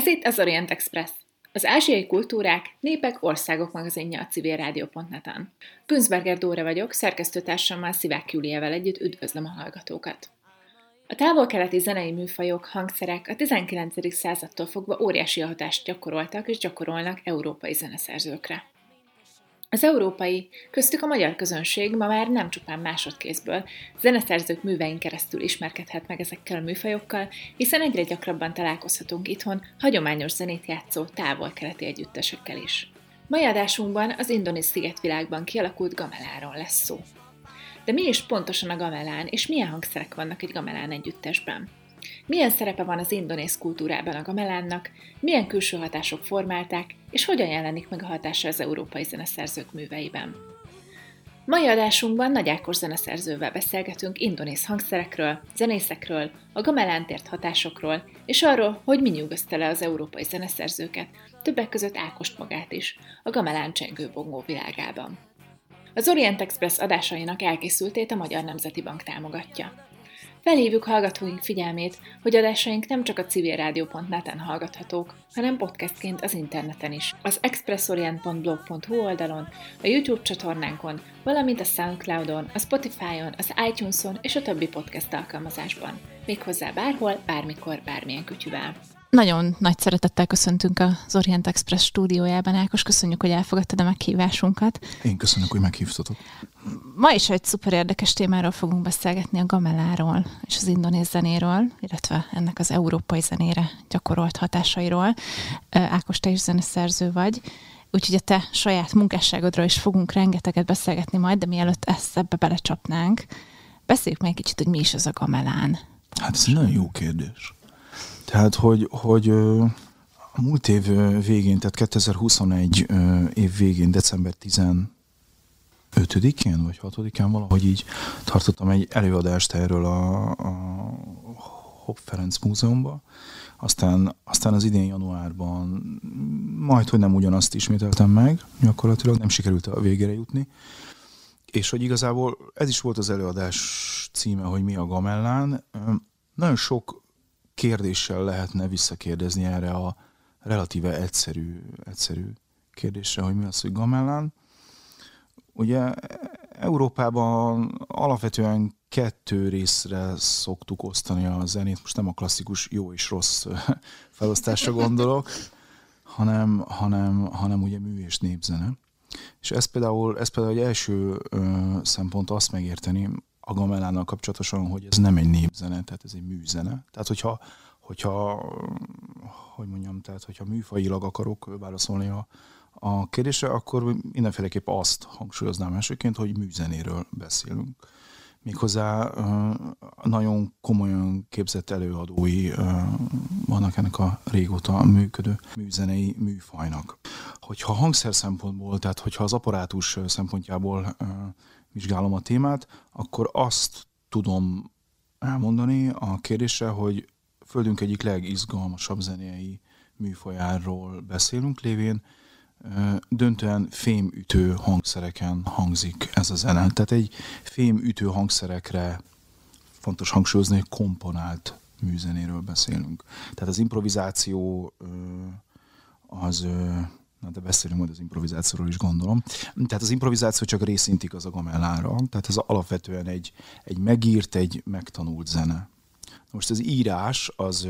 Ez itt az Orient Express, az ázsiai kultúrák, népek, országok magazinja a civilrádió.net-en. Pünzberger Dóra vagyok, szerkesztőtársammal Szivák Júliával együtt üdvözlöm a hallgatókat. A távol-keleti zenei műfajok, hangszerek a 19. századtól fogva óriási hatást gyakoroltak és gyakorolnak európai zeneszerzőkre. Az európai, köztük a magyar közönség ma már nem csupán másodkézből, zeneszerzők művein keresztül ismerkedhet meg ezekkel a műfajokkal, hiszen egyre gyakrabban találkozhatunk itthon hagyományos zenét játszó távol-keleti együttesekkel is. Mai adásunkban az indonéz szigetvilágban kialakult gameláról lesz szó. De mi is pontosan a gamelán, és milyen hangszerek vannak egy gamelán együttesben? Milyen szerepe van az indonész kultúrában a gamelánnak, milyen külső hatások formálták, és hogyan jelenik meg a hatása az európai zeneszerzők műveiben. Mai adásunkban Nagy Ákos zeneszerzővel beszélgetünk indonész hangszerekről, zenészekről, a gamelántért hatásokról, és arról, hogy mi nyugoszta le az európai zeneszerzőket, többek között Ákost magát is, a gamelán csengő bongó világában. Az Orient Express adásainak elkészültét a Magyar Nemzeti Bank támogatja. Felhívjuk hallgatóink figyelmét, hogy adásaink nem csak a civilrádió.net-en hallgathatók, hanem podcastként az interneten is. Az expressorient.blog.hu oldalon, a YouTube csatornánkon, valamint a Soundcloudon, a Spotify-on, az iTunes-on és a többi podcast alkalmazásban. Méghozzá bárhol, bármikor, bármilyen kütyüvel. Nagyon nagy szeretettel köszöntünk az Orient Express stúdiójában. Ákos, köszönjük, hogy elfogadtad a meghívásunkat. Én köszönök, hogy meghívtatok. Ma is egy szuper érdekes témáról fogunk beszélgetni, a gameláról és az indonéz zenéről, illetve ennek az európai zenére gyakorolt hatásairól. Ákos, te is zeneszerző vagy, úgyhogy a te saját munkásságodról is fogunk rengeteget beszélgetni majd, de mielőtt ezt ebbe belecsapnánk, beszéljük meg egy kicsit, hogy mi is az a gamelán. Hát ez nagyon jó kérdés. Tehát, hogy, hogy a múlt év végén, tehát 2021 év végén, december 15-én vagy 6-án valahogy így tartottam egy előadást erről a, a Hopp Ferenc Múzeumban. Aztán, aztán az idén januárban majd, hogy nem ugyanazt ismételtem meg, gyakorlatilag nem sikerült a végére jutni. És hogy igazából ez is volt az előadás címe, hogy mi a gamellán. Nagyon sok kérdéssel lehetne visszakérdezni erre a relatíve egyszerű, egyszerű kérdésre, hogy mi az, hogy gamellán. Ugye Európában alapvetően kettő részre szoktuk osztani a zenét, most nem a klasszikus jó és rossz felosztásra gondolok, hanem, hanem, hanem ugye mű és népzene. És ez például, ez például egy első ö, szempont azt megérteni, a gamelánnal kapcsolatosan, hogy ez nem egy népzene, tehát ez egy műzene. Tehát hogyha, hogyha hogy mondjam, tehát hogyha műfajilag akarok válaszolni a, a kérdésre, akkor mindenféleképp azt hangsúlyoznám elsőként, hogy műzenéről beszélünk. Méghozzá nagyon komolyan képzett előadói vannak ennek a régóta működő műzenei műfajnak. Hogyha hangszer szempontból, tehát hogyha az apparátus szempontjából vizsgálom a témát, akkor azt tudom elmondani a kérdésre, hogy Földünk egyik legizgalmasabb zenei műfajáról beszélünk, lévén döntően fémütő hangszereken hangzik ez a zene. Tehát egy fémütő hangszerekre fontos hangsúlyozni, hogy komponált műzenéről beszélünk. Tehát az improvizáció az Na, de beszélünk majd az improvizációról is gondolom. Tehát az improvizáció csak részintig az a gamellára, tehát ez alapvetően egy, egy megírt, egy megtanult zene. Most az írás az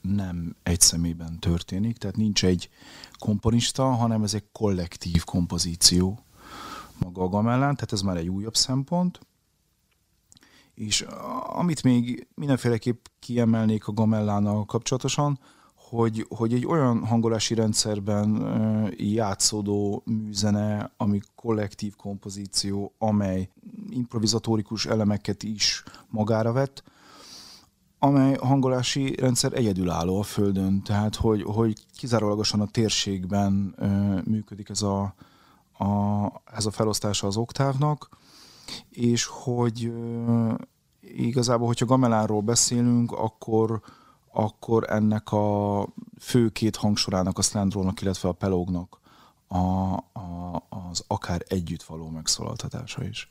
nem egy szemében történik, tehát nincs egy komponista, hanem ez egy kollektív kompozíció maga a gamellán, tehát ez már egy újabb szempont. És amit még mindenféleképp kiemelnék a gamellánnal kapcsolatosan, hogy, hogy egy olyan hangolási rendszerben játszódó műzene, ami kollektív kompozíció, amely improvizatórikus elemeket is magára vett, amely hangolási rendszer egyedülálló a Földön, tehát hogy, hogy kizárólagosan a térségben működik ez a, a, ez a felosztása az oktávnak, és hogy igazából, hogyha gamelánról beszélünk, akkor, akkor ennek a fő két hangsorának, a szlándrónak, illetve a pelógnak a, a, az akár együtt való megszólaltatása is,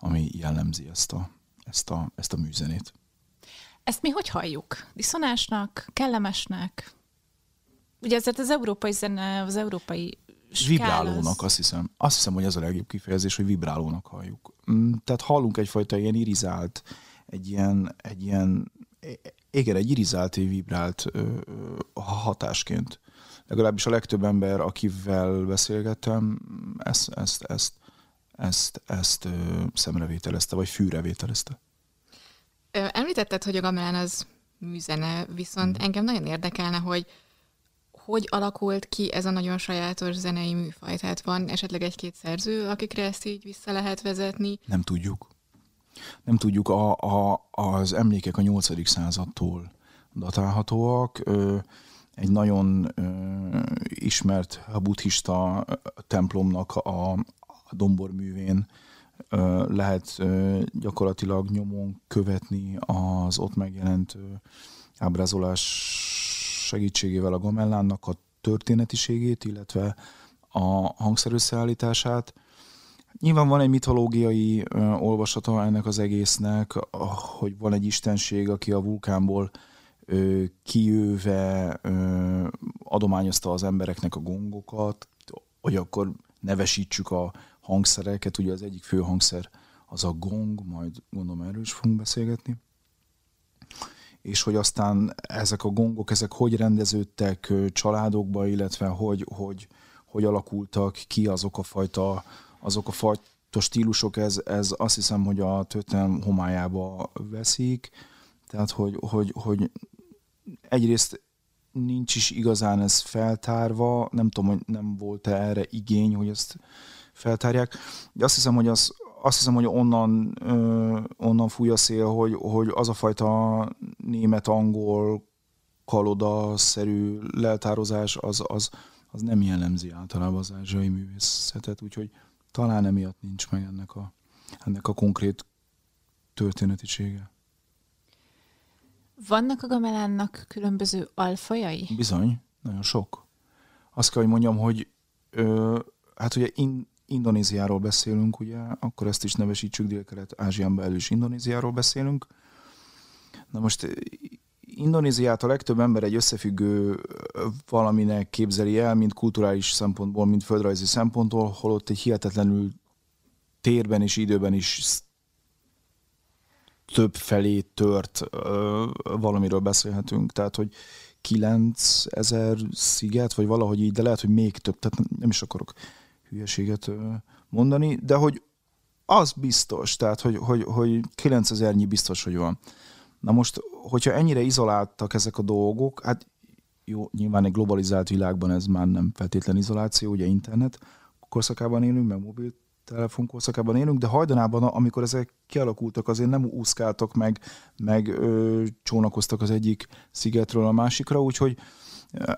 ami jellemzi ezt a, ezt a, ezt a műzenét. Ezt mi hogy halljuk? Diszonásnak? Kellemesnek? Ugye ezért az európai zene, az európai Vibrálónak, az... azt hiszem. Azt hiszem, hogy ez a legjobb kifejezés, hogy vibrálónak halljuk. Mm, tehát hallunk egyfajta ilyen irizált, egy ilyen, egy ilyen igen, egy irizált, vibrált ö, hatásként. Legalábbis a legtöbb ember, akivel beszélgettem, ezt, ezt, ezt, ezt, ezt ö, szemrevételezte, vagy fűrevételezte. Említetted, hogy a gamelán az műzene, viszont hmm. engem nagyon érdekelne, hogy hogy alakult ki ez a nagyon sajátos zenei műfaj? Tehát van esetleg egy-két szerző, akikre ezt így vissza lehet vezetni? Nem tudjuk. Nem tudjuk, a, a, az emlékek a 8. századtól datálhatóak. Egy nagyon ismert buddhista templomnak a, a domborművén lehet gyakorlatilag nyomon követni az ott megjelent ábrázolás segítségével a gamellánnak a történetiségét, illetve a hangszerösszeállítását. Nyilván van egy mitológiai ö, olvasata ennek az egésznek, hogy van egy istenség, aki a vulkánból ö, kijöve ö, adományozta az embereknek a gongokat, hogy akkor nevesítsük a hangszereket. Ugye az egyik fő hangszer az a gong, majd gondolom erről is fogunk beszélgetni és hogy aztán ezek a gongok, ezek hogy rendeződtek családokba, illetve hogy, hogy, hogy alakultak ki azok a fajta, azok a fajta stílusok, ez, ez azt hiszem, hogy a történelem homályába veszik, tehát hogy, hogy, hogy egyrészt nincs is igazán ez feltárva, nem tudom, hogy nem volt-e erre igény, hogy ezt feltárják. De azt hiszem, hogy az, azt hiszem, hogy onnan, ö, onnan fúj a szél, hogy, hogy az a fajta német-angol kaloda-szerű leltározás az, az, az nem jellemzi általában az ázsiai művészetet, úgyhogy talán emiatt nincs meg ennek a, ennek a konkrét történetisége. Vannak a gamelánnak különböző alfajai? Bizony, nagyon sok. Azt kell, hogy mondjam, hogy ö, hát ugye in, Indonéziáról beszélünk, ugye, akkor ezt is nevesítsük, Dél-Kelet-Ázsián belül is Indonéziáról beszélünk. Na most Indonéziát a legtöbb ember egy összefüggő valaminek képzeli el, mint kulturális szempontból, mint földrajzi szempontból, holott egy hihetetlenül térben és időben is több felé tört valamiről beszélhetünk. Tehát, hogy 9000 sziget, vagy valahogy így, de lehet, hogy még több, tehát nem is akarok hülyeséget mondani, de hogy az biztos, tehát hogy, hogy, hogy 9000-nyi biztos, hogy van. Na most, hogyha ennyire izoláltak ezek a dolgok, hát jó, nyilván egy globalizált világban ez már nem feltétlen izoláció, ugye internet korszakában élünk, meg mobiltelefon korszakában élünk, de hajdanában, amikor ezek kialakultak, azért nem úszkáltak meg, meg ö, csónakoztak az egyik szigetről a másikra, úgyhogy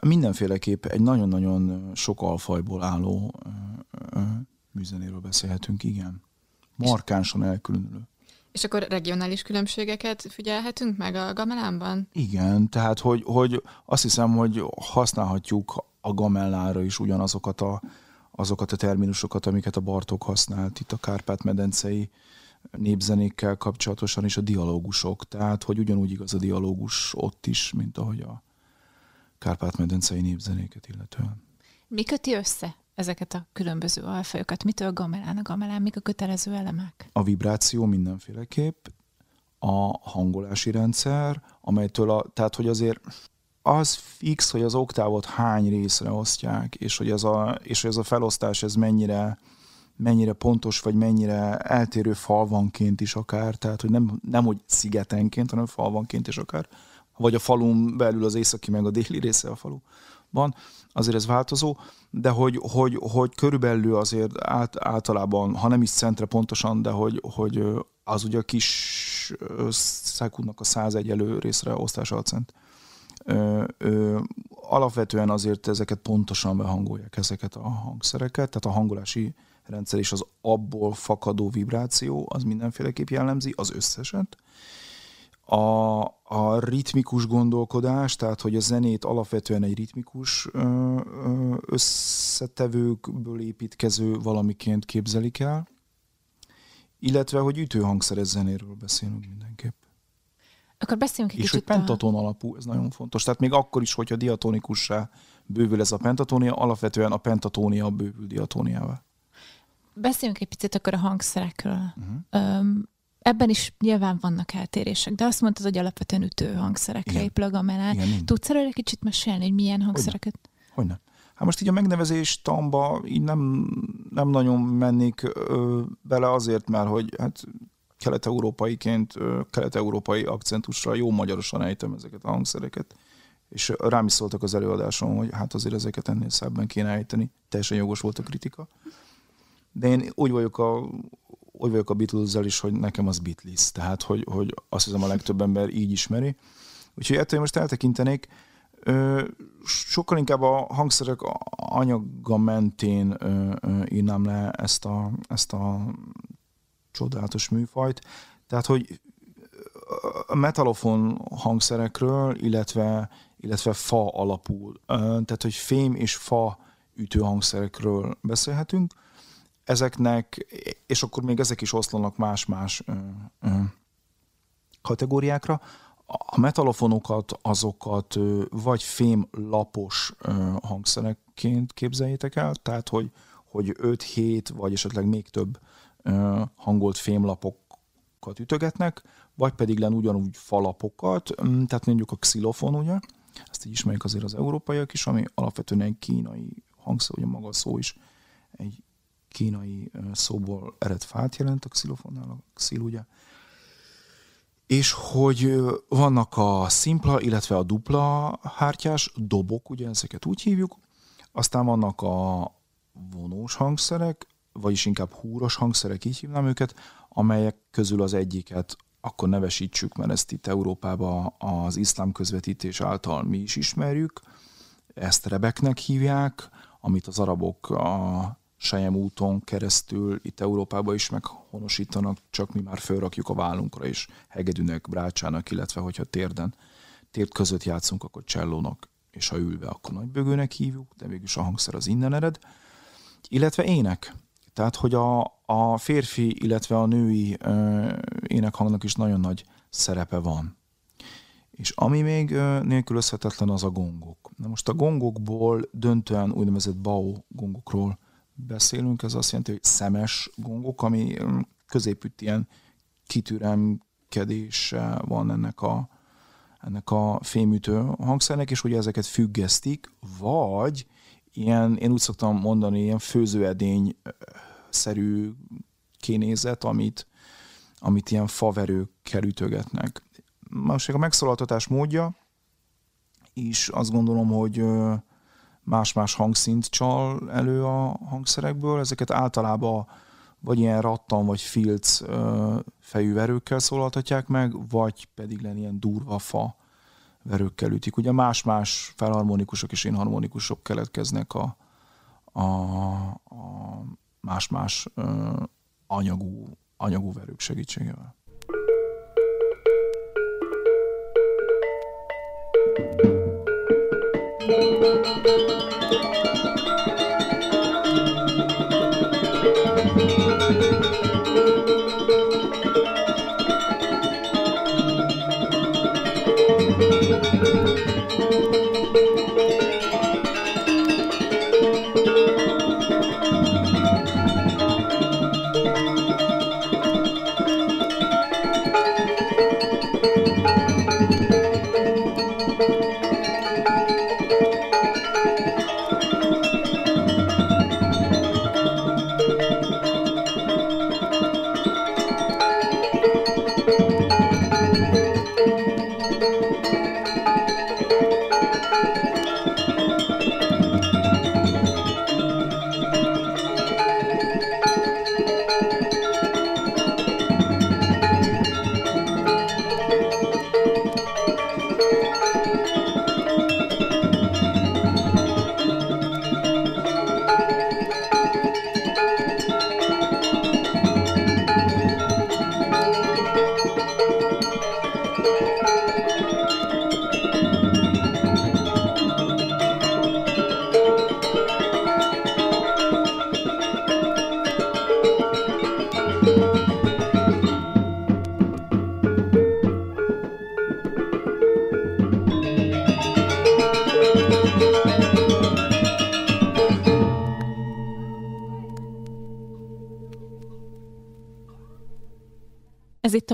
Mindenféleképp egy nagyon-nagyon sok alfajból álló műzenéről beszélhetünk, igen. Markánsan elkülönülő. És akkor regionális különbségeket figyelhetünk meg a gamelánban? Igen, tehát hogy, hogy azt hiszem, hogy használhatjuk a gamellára is ugyanazokat a, azokat a terminusokat, amiket a Bartók használt itt a Kárpát-medencei népzenékkel kapcsolatosan, és a dialógusok. Tehát, hogy ugyanúgy igaz a dialógus ott is, mint ahogy a Kárpát-medencei népzenéket illetően. Mi köti össze ezeket a különböző alfajokat? Mitől gamelán a gamelán? Mik a kötelező elemek? A vibráció mindenféleképp, a hangolási rendszer, amelytől a, tehát hogy azért az fix, hogy az oktávot hány részre osztják, és hogy ez a, és hogy ez a felosztás ez mennyire, mennyire pontos, vagy mennyire eltérő falvanként is akár, tehát hogy nem, nem hogy szigetenként, hanem falvanként is akár vagy a falun belül az északi meg a déli része a falu van, azért ez változó, de hogy, hogy, hogy körülbelül azért át, általában, ha nem is centre pontosan, de hogy, hogy az ugye a kis szákútnak a 101 elő részre osztása a cent. Ö, ö, alapvetően azért ezeket pontosan behangolják ezeket a hangszereket, tehát a hangolási rendszer és az abból fakadó vibráció az mindenféleképp jellemzi az összeset, a, a ritmikus gondolkodás, tehát hogy a zenét alapvetően egy ritmikus összetevőkből építkező valamiként képzelik el, illetve hogy ütőhangszeres zenéről beszélünk mindenképp. Akkor beszéljünk egy És kicsit hogy pentaton a... alapú, ez nagyon fontos. Tehát még akkor is, hogyha diatonikussá bővül ez a pentatónia, alapvetően a pentatónia bővül diatóniával. Beszéljünk egy picit akkor a hangszerekről. Uh-huh. Um, ebben is nyilván vannak eltérések, de azt mondtad, hogy alapvetően ütő hangszerekre épül a gamelán. Tudsz erről egy kicsit mesélni, hogy milyen hangszereket? Hogyne. Hogyne. Hát most így a megnevezés tamba így nem, nem nagyon mennék ö, bele azért, mert hogy hát kelet-európaiként, ö, kelet-európai akcentusra jó magyarosan ejtem ezeket a hangszereket. És rám is szóltak az előadáson, hogy hát azért ezeket ennél szebben kéne ejteni. Teljesen jogos volt a kritika. De én úgy vagyok a, úgy vagyok a beatles is, hogy nekem az Beatles. Tehát, hogy, hogy azt hiszem a legtöbb ember így ismeri. Úgyhogy ettől most eltekintenék. Sokkal inkább a hangszerek anyaga mentén írnám le ezt a, ezt a csodálatos műfajt. Tehát, hogy a metalofon hangszerekről, illetve, illetve fa alapú, tehát, hogy fém és fa ütőhangszerekről beszélhetünk. Ezeknek, és akkor még ezek is oszlanak más-más kategóriákra. A metalofonokat, azokat vagy fém lapos hangszerekként képzeljétek el, tehát hogy, hogy 5-7 vagy esetleg még több hangolt fémlapokat ütögetnek, vagy pedig len ugyanúgy falapokat, tehát mondjuk a xilofon, ugye, ezt így ismerik azért az európaiak is, ami alapvetően egy kínai hangszer, ugye maga a szó is egy kínai szóból ered fát jelent a xilofonnál, a xil, ugye, és hogy vannak a szimpla, illetve a dupla hártyás dobok, ugye ezeket úgy hívjuk, aztán vannak a vonós hangszerek, vagyis inkább húros hangszerek, így hívnám őket, amelyek közül az egyiket akkor nevesítsük, mert ezt itt Európában az iszlám közvetítés által mi is ismerjük. Ezt rebeknek hívják, amit az arabok a Sejem úton keresztül itt Európában is meghonosítanak, csak mi már fölrakjuk a vállunkra, és hegedűnek, brácsának, illetve hogyha térden, tért között játszunk, akkor csellónak, és ha ülve, akkor nagybögőnek hívjuk, de mégis a hangszer az innen ered. Illetve ének. Tehát, hogy a, a férfi, illetve a női ö, énekhangnak is nagyon nagy szerepe van. És ami még nélkülözhetetlen, az a gongok. Na most a gongokból döntően úgynevezett bao gongokról beszélünk, ez azt jelenti, hogy szemes gongok, ami középütt ilyen kitüremkedése van ennek a, ennek a fémütő hangszernek, és ugye ezeket függesztik, vagy ilyen, én úgy szoktam mondani, ilyen főzőedény szerű kinézet, amit, amit ilyen faverőkkel ütögetnek. Most a megszólaltatás módja is azt gondolom, hogy más-más hangszint csal elő a hangszerekből. Ezeket általában vagy ilyen rattan vagy filc fejű verőkkel szólaltatják meg, vagy pedig lenni ilyen durva fa verőkkel ütik. Ugye más-más felharmonikusok és inharmonikusok keletkeznek a, a, a más-más anyagú, anyagú verők segítségével. Thank you. Ez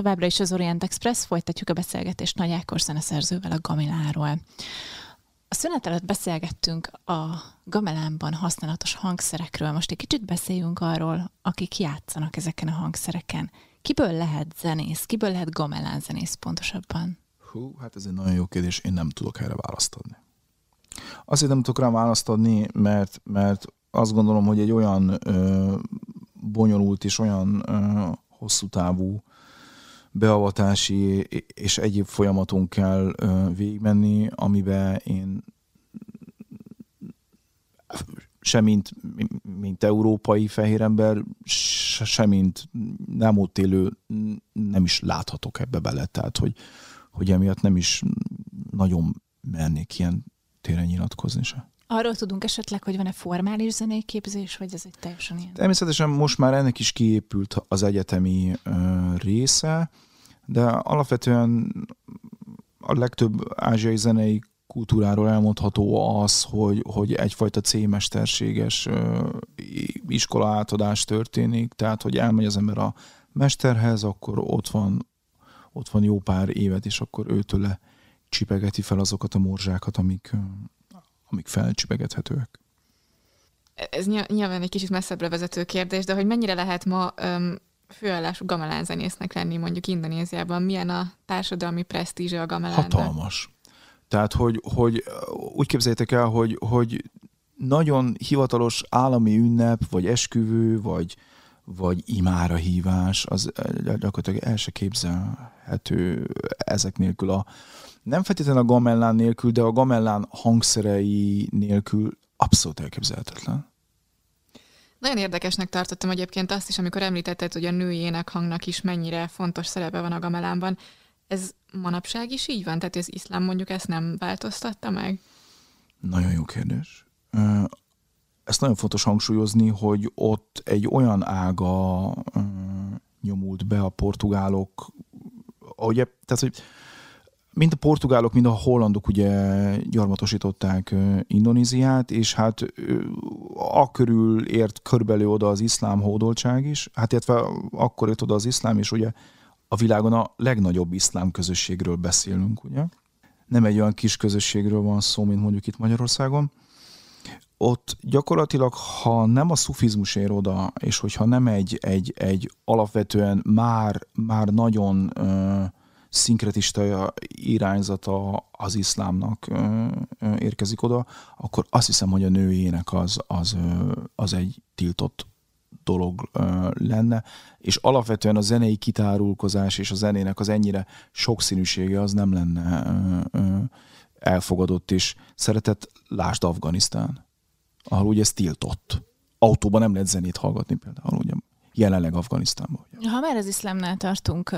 továbbra is az Orient Express, folytatjuk a beszélgetést Nagy Ákos zeneszerzővel a Gamiláról. A szünet előtt beszélgettünk a gamelánban használatos hangszerekről. Most egy kicsit beszéljünk arról, akik játszanak ezeken a hangszereken. Kiből lehet zenész? Kiből lehet gamelán zenész pontosabban? Hú, hát ez egy nagyon jó kérdés, én nem tudok erre választ adni. Azért nem tudok rá választ adni, mert, mert azt gondolom, hogy egy olyan ö, bonyolult és olyan ö, hosszú távú beavatási és egyéb folyamaton kell végigmenni, amiben én sem mint, mint európai fehér ember, sem mint nem ott élő, nem is láthatok ebbe bele. Tehát, hogy, hogy emiatt nem is nagyon mernék ilyen téren nyilatkozni se. Arról tudunk esetleg, hogy van-e formális zenéképzés, vagy ez egy teljesen ilyen? Természetesen most már ennek is kiépült az egyetemi ö, része, de alapvetően a legtöbb ázsiai zenei kultúráról elmondható az, hogy, hogy egyfajta C-mesterséges iskola átadás történik, tehát hogy elmegy az ember a mesterhez, akkor ott van, ott van jó pár évet, és akkor őtől csipegeti fel azokat a morzsákat, amik, amik felcsipegethetőek. Ez nyilván egy kicsit messzebbre vezető kérdés, de hogy mennyire lehet ma um, főállású gamelán zenésznek lenni mondjuk Indonéziában? Milyen a társadalmi presztízse a gamelánnak? Hatalmas. Tehát, hogy, hogy úgy képzeljétek el, hogy, hogy nagyon hivatalos állami ünnep, vagy esküvő, vagy, vagy imára hívás, az gyakorlatilag el se képzelhető ezek nélkül a, nem feltétlenül a gamellán nélkül, de a gamellán hangszerei nélkül abszolút elképzelhetetlen. Nagyon érdekesnek tartottam egyébként azt is, amikor említetted, hogy a női énekhangnak is mennyire fontos szerepe van a gamelánban. Ez manapság is így van? Tehát az iszlám mondjuk ezt nem változtatta meg? Nagyon jó kérdés. Ezt nagyon fontos hangsúlyozni, hogy ott egy olyan ága nyomult be a portugálok, ugye, tehát, hogy mind a portugálok, mind a hollandok ugye gyarmatosították Indonéziát, és hát a körül ért körbelül oda az iszlám hódoltság is, hát illetve akkor ért oda az iszlám, és ugye a világon a legnagyobb iszlám közösségről beszélünk, ugye? Nem egy olyan kis közösségről van szó, mint mondjuk itt Magyarországon. Ott gyakorlatilag, ha nem a szufizmus ér oda, és hogyha nem egy, egy, egy alapvetően már, már nagyon uh, szinkretista irányzata az iszlámnak érkezik oda, akkor azt hiszem, hogy a nőjének az, az, az egy tiltott dolog lenne, és alapvetően a zenei kitárulkozás és a zenének az ennyire sokszínűsége az nem lenne elfogadott és szeretett, lásd Afganisztán, ahol ugye ez tiltott. Autóban nem lehet zenét hallgatni például, ugye jelenleg Afganisztánban. Ha már az iszlámnál tartunk,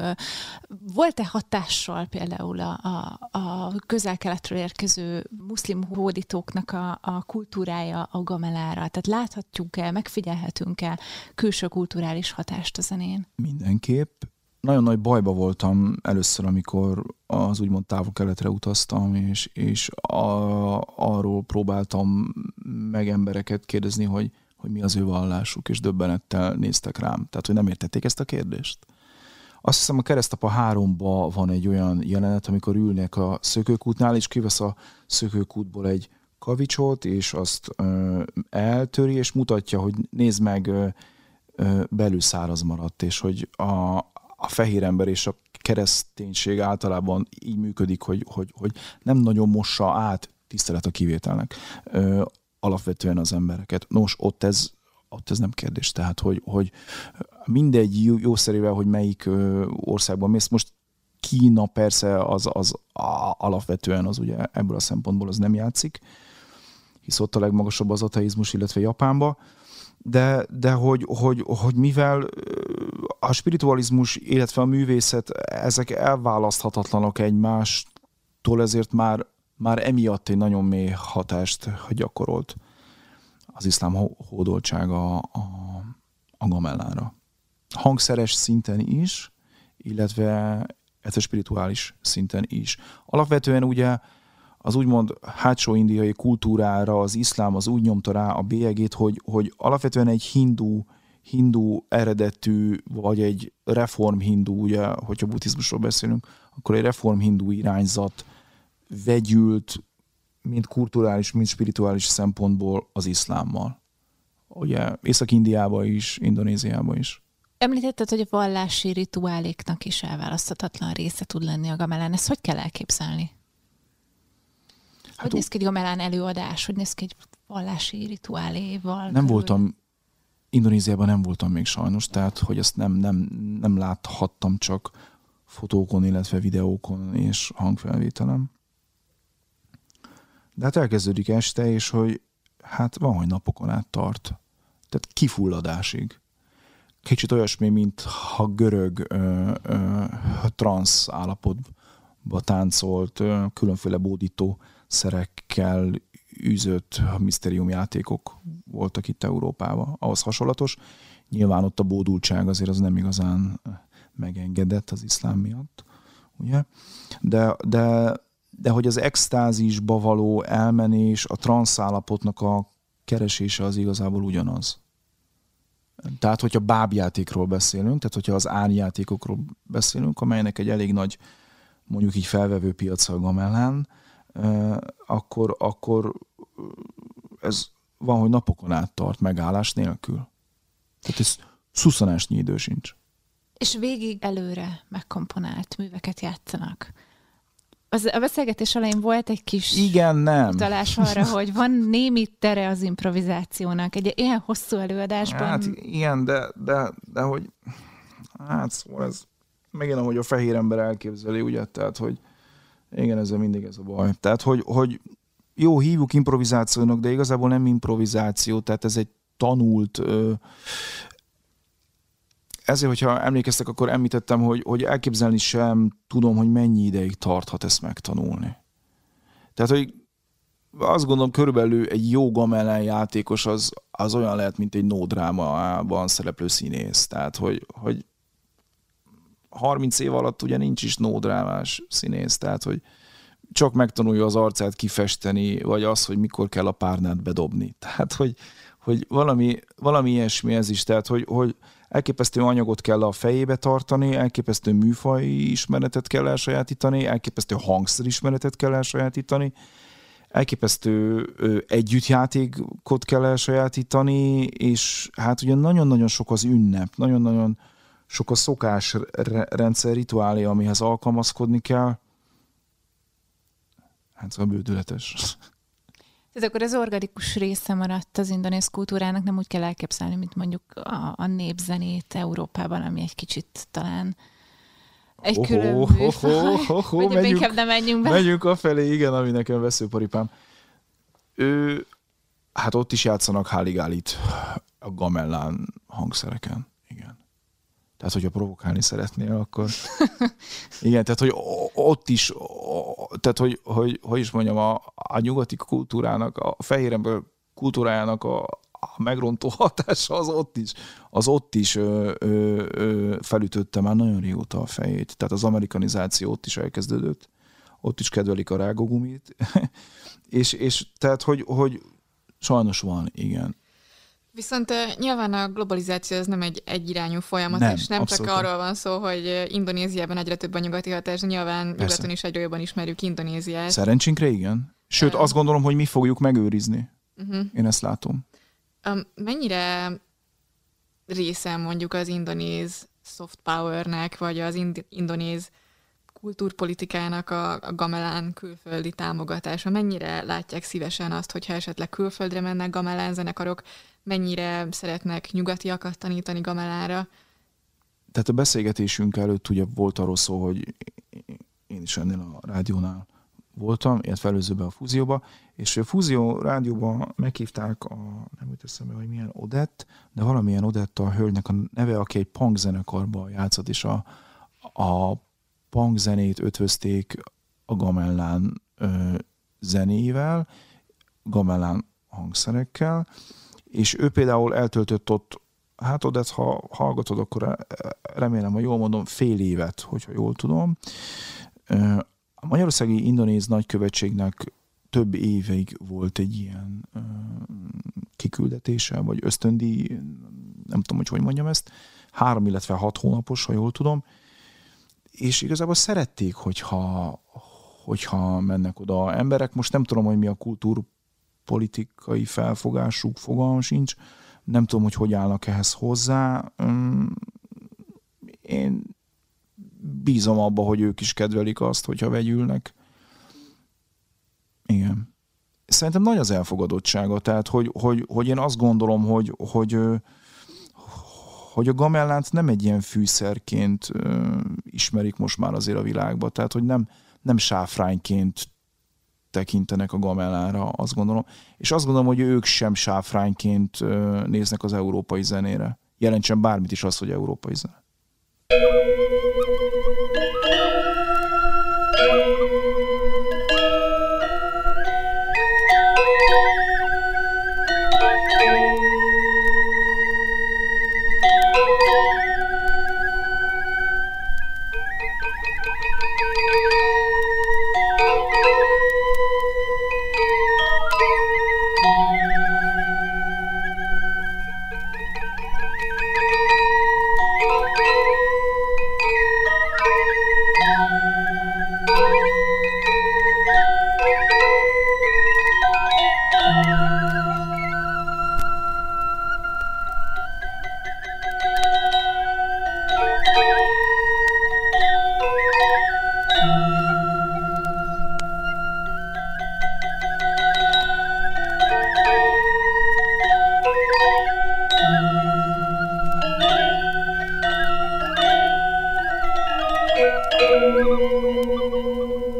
volt-e hatással például a, a, a közel-keletről érkező muszlim hódítóknak a, a kultúrája a gamelára? Tehát láthatjuk-e, megfigyelhetünk-e külső kulturális hatást a zenén? Mindenképp. Nagyon nagy bajba voltam először, amikor az úgymond távol-keletre utaztam, és, és a, arról próbáltam meg embereket kérdezni, hogy hogy mi az ő vallásuk, és döbbenettel néztek rám. Tehát, hogy nem értették ezt a kérdést. Azt hiszem a keresztapa háromba van egy olyan jelenet, amikor ülnek a szökőkútnál, és kivesz a szökőkútból egy kavicsot, és azt ö, eltöri, és mutatja, hogy nézd meg, ö, ö, belül száraz maradt, és hogy a, a fehér ember és a kereszténység általában így működik, hogy, hogy, hogy nem nagyon mossa át tisztelet a kivételnek alapvetően az embereket. Nos, ott ez, ott ez nem kérdés. Tehát, hogy, hogy mindegy jószerével, hogy melyik országban mész, most Kína persze az, az alapvetően az ugye ebből a szempontból az nem játszik, hisz ott a legmagasabb az ateizmus, illetve Japánba, de, de hogy, hogy, hogy mivel a spiritualizmus, illetve a művészet, ezek elválaszthatatlanok egymástól, ezért már már emiatt egy nagyon mély hatást gyakorolt az iszlám hódoltsága a, a gamellára. Hangszeres szinten is, illetve ez a spirituális szinten is. Alapvetően ugye az úgymond hátsó indiai kultúrára az iszlám az úgy nyomta rá a bélyegét, hogy, hogy alapvetően egy hindu hindu eredetű, vagy egy reform hindu, ugye, hogyha buddhizmusról beszélünk, akkor egy reform hindu irányzat vegyült, mind kulturális, mind spirituális szempontból az iszlámmal. Ugye Észak-Indiában is, Indonéziában is. Említetted, hogy a vallási rituáléknak is elválaszthatatlan része tud lenni a gamelán. Ezt hogy kell elképzelni? Hát hogy néz ki egy gamelán előadás? Hogy néz ki egy vallási rituáléval? Nem körül? voltam, Indonéziában nem voltam még sajnos, tehát hogy ezt nem, nem, nem láthattam csak fotókon, illetve videókon és hangfelvételem. De hát elkezdődik este, és hogy hát van, hogy napokon át tart. Tehát kifulladásig. Kicsit olyasmi, mint ha görög ö, ö, transz állapotba táncolt, ö, különféle bódító szerekkel űzött misztérium játékok voltak itt Európában. Ahhoz hasonlatos. Nyilván ott a bódultság azért az nem igazán megengedett az iszlám miatt, ugye? De, de, de hogy az extázisba való elmenés, a transzállapotnak a keresése az igazából ugyanaz. Tehát, hogyha bábjátékról beszélünk, tehát hogyha az árjátékokról beszélünk, amelynek egy elég nagy, mondjuk így felvevő piaca a gamellán, akkor, akkor ez van, hogy napokon át tart megállás nélkül. Tehát ez szuszanásnyi idő sincs. És végig előre megkomponált műveket játszanak. Az, a beszélgetés elején volt egy kis Igen, nem. utalás arra, hogy van némi tere az improvizációnak. Egy ilyen hosszú előadásban. Hát igen, de, de, de hogy hát szóval ez megint ahogy a fehér ember elképzeli, ugye, tehát, hogy igen, ezzel mindig ez a baj. Tehát, hogy, hogy jó, hívjuk improvizációnak, de igazából nem improvizáció, tehát ez egy tanult ezért, hogyha emlékeztek, akkor említettem, hogy, hogy elképzelni sem tudom, hogy mennyi ideig tarthat ezt megtanulni. Tehát, hogy azt gondolom, körülbelül egy jó gamellen játékos az, az olyan lehet, mint egy nódrámában szereplő színész. Tehát, hogy, hogy 30 év alatt ugye nincs is nódrámás színész, tehát, hogy csak megtanulja az arcát kifesteni, vagy az, hogy mikor kell a párnát bedobni. Tehát, hogy, hogy valami, valami ilyesmi ez is, tehát, hogy, hogy elképesztő anyagot kell a fejébe tartani, elképesztő műfaj ismeretet kell elsajátítani, elképesztő hangszerismeretet kell elsajátítani, elképesztő együttjátékot kell elsajátítani, és hát ugye nagyon-nagyon sok az ünnep, nagyon-nagyon sok a szokásrendszer, rituálé, amihez alkalmazkodni kell. Hát szóval bődületes. Tehát akkor az organikus része maradt az indonész kultúrának, nem úgy kell elképzelni, mint mondjuk a, a népzenét Európában, ami egy kicsit talán egy oh, külön oh, oh, oh, oh, oh, megyünk, inkább nem menjünk be. Megyünk afelé, igen, ami nekem veszőparipám. Ő, hát ott is játszanak háligálit a gamellán hangszereken. Tehát, hogyha provokálni szeretnél, akkor... Igen, tehát, hogy ott is, tehát, hogy, hogy, hogy is mondjam, a, a nyugati kultúrának, a fehér ember kultúrájának a, a megrontó hatása az ott is, az ott is ö, ö, ö, felütötte már nagyon régóta a fejét. Tehát az amerikanizáció ott is elkezdődött. Ott is kedvelik a rágogumit. és, és tehát, hogy, hogy sajnos van, igen. Viszont nyilván a globalizáció ez nem egy egyirányú folyamat, nem, és nem abszolút. csak arról van szó, hogy Indonéziában egyre több a nyugati hatás, de nyilván Persze. nyugaton is egyre jobban ismerjük Indonéziát. Szerencsénkre igen. Sőt, uh, azt gondolom, hogy mi fogjuk megőrizni. Uh-huh. Én ezt látom. Um, mennyire része mondjuk az indonéz soft powernek, vagy az ind- indonéz kultúrpolitikának a, a gamelán külföldi támogatása? Mennyire látják szívesen azt, hogyha esetleg külföldre mennek gamelán zenekarok, mennyire szeretnek nyugatiakat tanítani gamelára? Tehát a beszélgetésünk előtt ugye volt arról szó, hogy én is ennél a rádiónál voltam, illetve előzőben a fúzióba, és a fúzió rádióban meghívták a, nem jut eszembe, hogy milyen Odett, de valamilyen Odett a hölgynek a neve, aki egy punk zenekarban játszott, és a, a punk zenét ötvözték a gamellán ö, zenével, gamellán hangszerekkel, és ő például eltöltött ott, hát Odett, ha hallgatod, akkor remélem, hogy jól mondom, fél évet, hogyha jól tudom. A Magyarországi Indonéz nagykövetségnek több évig volt egy ilyen kiküldetése, vagy ösztöndi, nem tudom, hogy hogy mondjam ezt, három, illetve hat hónapos, ha jól tudom, és igazából szerették, hogyha, hogyha mennek oda emberek. Most nem tudom, hogy mi a kultúrpolitikai felfogásuk, fogalmam sincs, nem tudom, hogy hogy állnak ehhez hozzá. Én bízom abba, hogy ők is kedvelik azt, hogyha vegyülnek. Igen. Szerintem nagy az elfogadottsága, tehát hogy, hogy, hogy én azt gondolom, hogy, hogy, hogy a gamellánt nem egy ilyen fűszerként ismerik most már azért a világban, tehát hogy nem, nem sáfrányként tekintenek a gamellára, azt gondolom. És azt gondolom, hogy ők sem sáfrányként néznek az európai zenére. Jelentsen bármit is az, hogy európai zene. Música